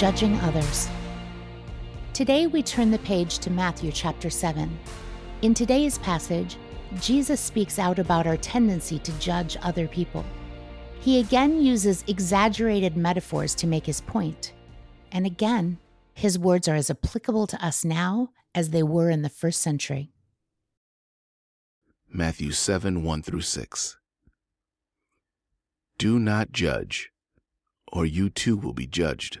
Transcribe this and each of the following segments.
judging others. Today we turn the page to Matthew chapter 7. In today's passage, Jesus speaks out about our tendency to judge other people. He again uses exaggerated metaphors to make his point. And again, his words are as applicable to us now as they were in the first century. Matthew 7 1 through 6. Do not judge, or you too will be judged.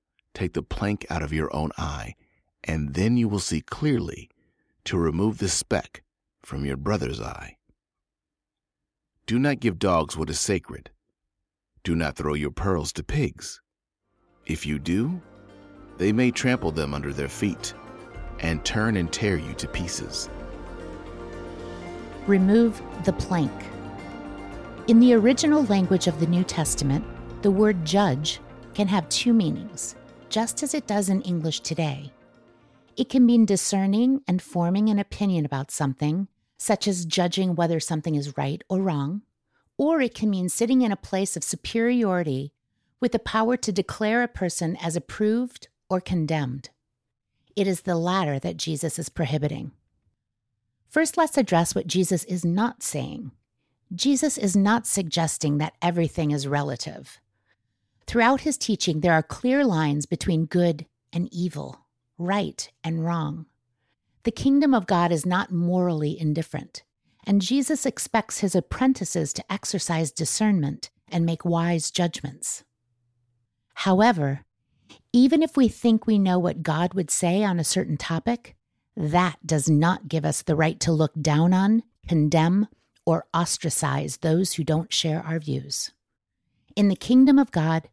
take the plank out of your own eye, and then you will see clearly to remove the speck from your brother's eye. Do not give dogs what is sacred. Do not throw your pearls to pigs. If you do, they may trample them under their feet and turn and tear you to pieces. Remove the plank. In the original language of the New Testament, the word judge can have two meanings, just as it does in English today. It can mean discerning and forming an opinion about something, such as judging whether something is right or wrong, or it can mean sitting in a place of superiority with the power to declare a person as approved or condemned. It is the latter that Jesus is prohibiting. First, let's address what Jesus is not saying. Jesus is not suggesting that everything is relative. Throughout his teaching, there are clear lines between good and evil right and wrong. The kingdom of God is not morally indifferent, and Jesus expects his apprentices to exercise discernment and make wise judgments. However, even if we think we know what God would say on a certain topic, that does not give us the right to look down on, condemn, or ostracize those who don't share our views. In the kingdom of God,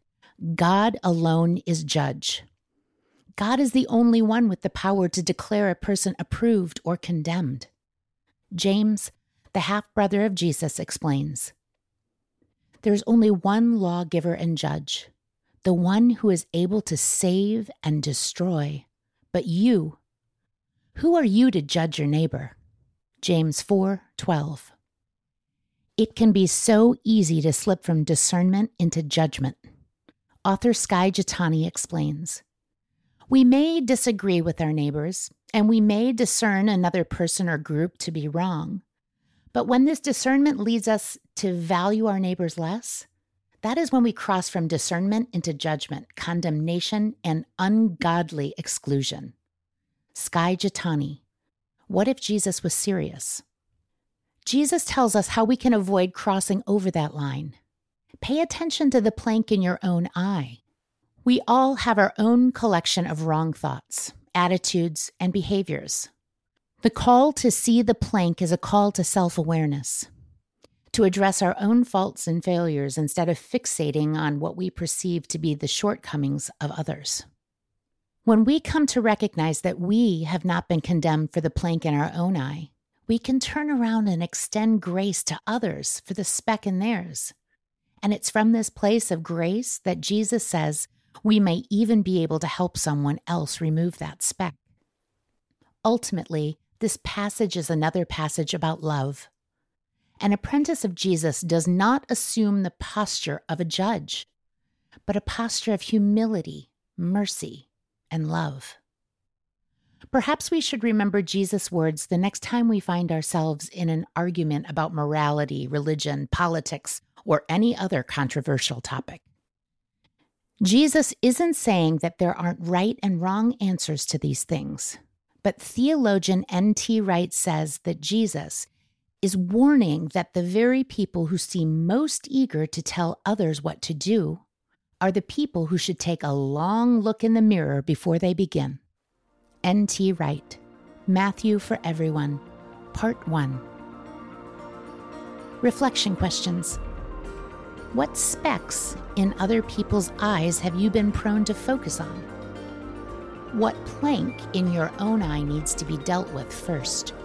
God alone is judge. God is the only one with the power to declare a person approved or condemned. James, the half brother of Jesus, explains There is only one lawgiver and judge, the one who is able to save and destroy. But you, who are you to judge your neighbor? James 4 12. It can be so easy to slip from discernment into judgment. Author Skye Jethani explains we may disagree with our neighbors, and we may discern another person or group to be wrong. But when this discernment leads us to value our neighbors less, that is when we cross from discernment into judgment, condemnation, and ungodly exclusion. Skye Jethani. What if Jesus was serious? Jesus tells us how we can avoid crossing over that line. Pay attention to the plank in your own eye. We all have our own collection of wrong thoughts, attitudes, and behaviors. The call to see the plank is a call to self awareness, to address our own faults and failures instead of fixating on what we perceive to be the shortcomings of others. When we come to recognize that we have not been condemned for the plank in our own eye, we can turn around and extend grace to others for the speck in theirs. And it's from this place of grace that Jesus says we may even be able to help someone else remove that speck. Ultimately, this passage is another passage about love. An apprentice of Jesus does not assume the posture of a judge, but a posture of humility, mercy, and love. Perhaps we should remember Jesus' words the next time we find ourselves in an argument about morality, religion, politics, or any other controversial topic. Jesus isn't saying that there aren't right and wrong answers to these things, but theologian N.T. Wright says that Jesus is warning that the very people who seem most eager to tell others what to do are the people who should take a long look in the mirror before they begin. N.T. Wright, Matthew for Everyone, Part 1. Reflection questions. What specks in other people's eyes have you been prone to focus on? What plank in your own eye needs to be dealt with first?